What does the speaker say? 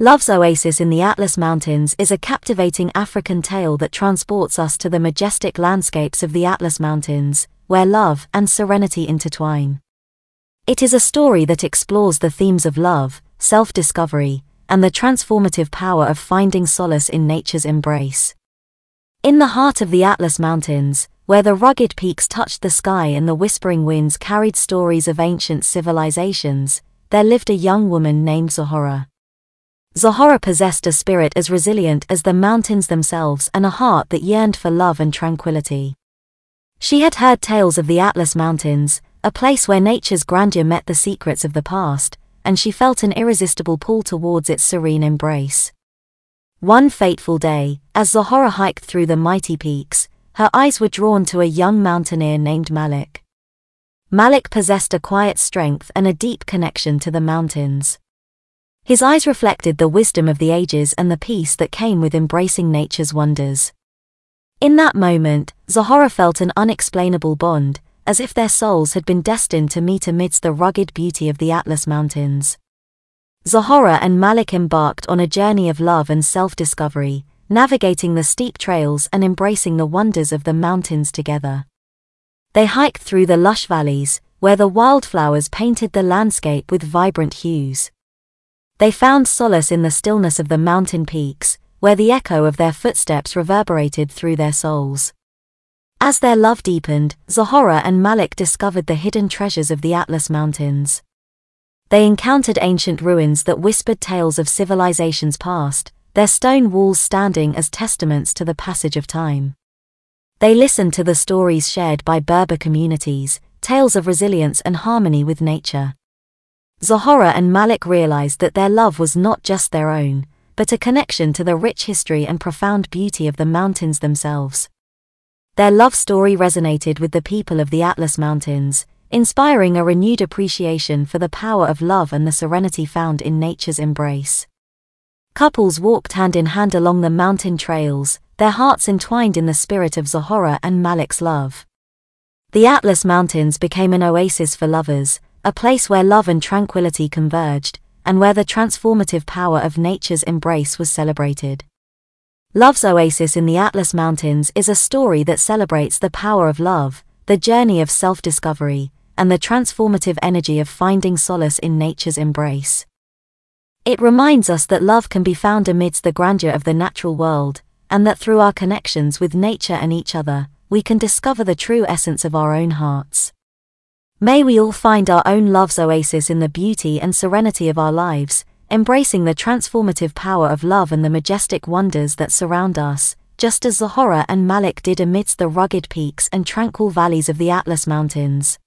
Love's Oasis in the Atlas Mountains is a captivating African tale that transports us to the majestic landscapes of the Atlas Mountains, where love and serenity intertwine. It is a story that explores the themes of love, self discovery, and the transformative power of finding solace in nature's embrace. In the heart of the Atlas Mountains, where the rugged peaks touched the sky and the whispering winds carried stories of ancient civilizations, there lived a young woman named Zahora. Zahora possessed a spirit as resilient as the mountains themselves and a heart that yearned for love and tranquility. She had heard tales of the Atlas Mountains, a place where nature's grandeur met the secrets of the past, and she felt an irresistible pull towards its serene embrace. One fateful day, as Zahora hiked through the mighty peaks, her eyes were drawn to a young mountaineer named Malik. Malik possessed a quiet strength and a deep connection to the mountains. His eyes reflected the wisdom of the ages and the peace that came with embracing nature's wonders. In that moment, Zahora felt an unexplainable bond, as if their souls had been destined to meet amidst the rugged beauty of the Atlas Mountains. Zahora and Malik embarked on a journey of love and self discovery, navigating the steep trails and embracing the wonders of the mountains together. They hiked through the lush valleys, where the wildflowers painted the landscape with vibrant hues. They found solace in the stillness of the mountain peaks, where the echo of their footsteps reverberated through their souls. As their love deepened, Zahora and Malik discovered the hidden treasures of the Atlas Mountains. They encountered ancient ruins that whispered tales of civilizations past, their stone walls standing as testaments to the passage of time. They listened to the stories shared by Berber communities, tales of resilience and harmony with nature. Zahora and Malik realized that their love was not just their own, but a connection to the rich history and profound beauty of the mountains themselves. Their love story resonated with the people of the Atlas Mountains, inspiring a renewed appreciation for the power of love and the serenity found in nature's embrace. Couples walked hand in hand along the mountain trails, their hearts entwined in the spirit of Zahora and Malik's love. The Atlas Mountains became an oasis for lovers, a place where love and tranquility converged, and where the transformative power of nature's embrace was celebrated. Love's Oasis in the Atlas Mountains is a story that celebrates the power of love, the journey of self discovery, and the transformative energy of finding solace in nature's embrace. It reminds us that love can be found amidst the grandeur of the natural world, and that through our connections with nature and each other, we can discover the true essence of our own hearts. May we all find our own love's oasis in the beauty and serenity of our lives, embracing the transformative power of love and the majestic wonders that surround us, just as Zahora and Malik did amidst the rugged peaks and tranquil valleys of the Atlas Mountains.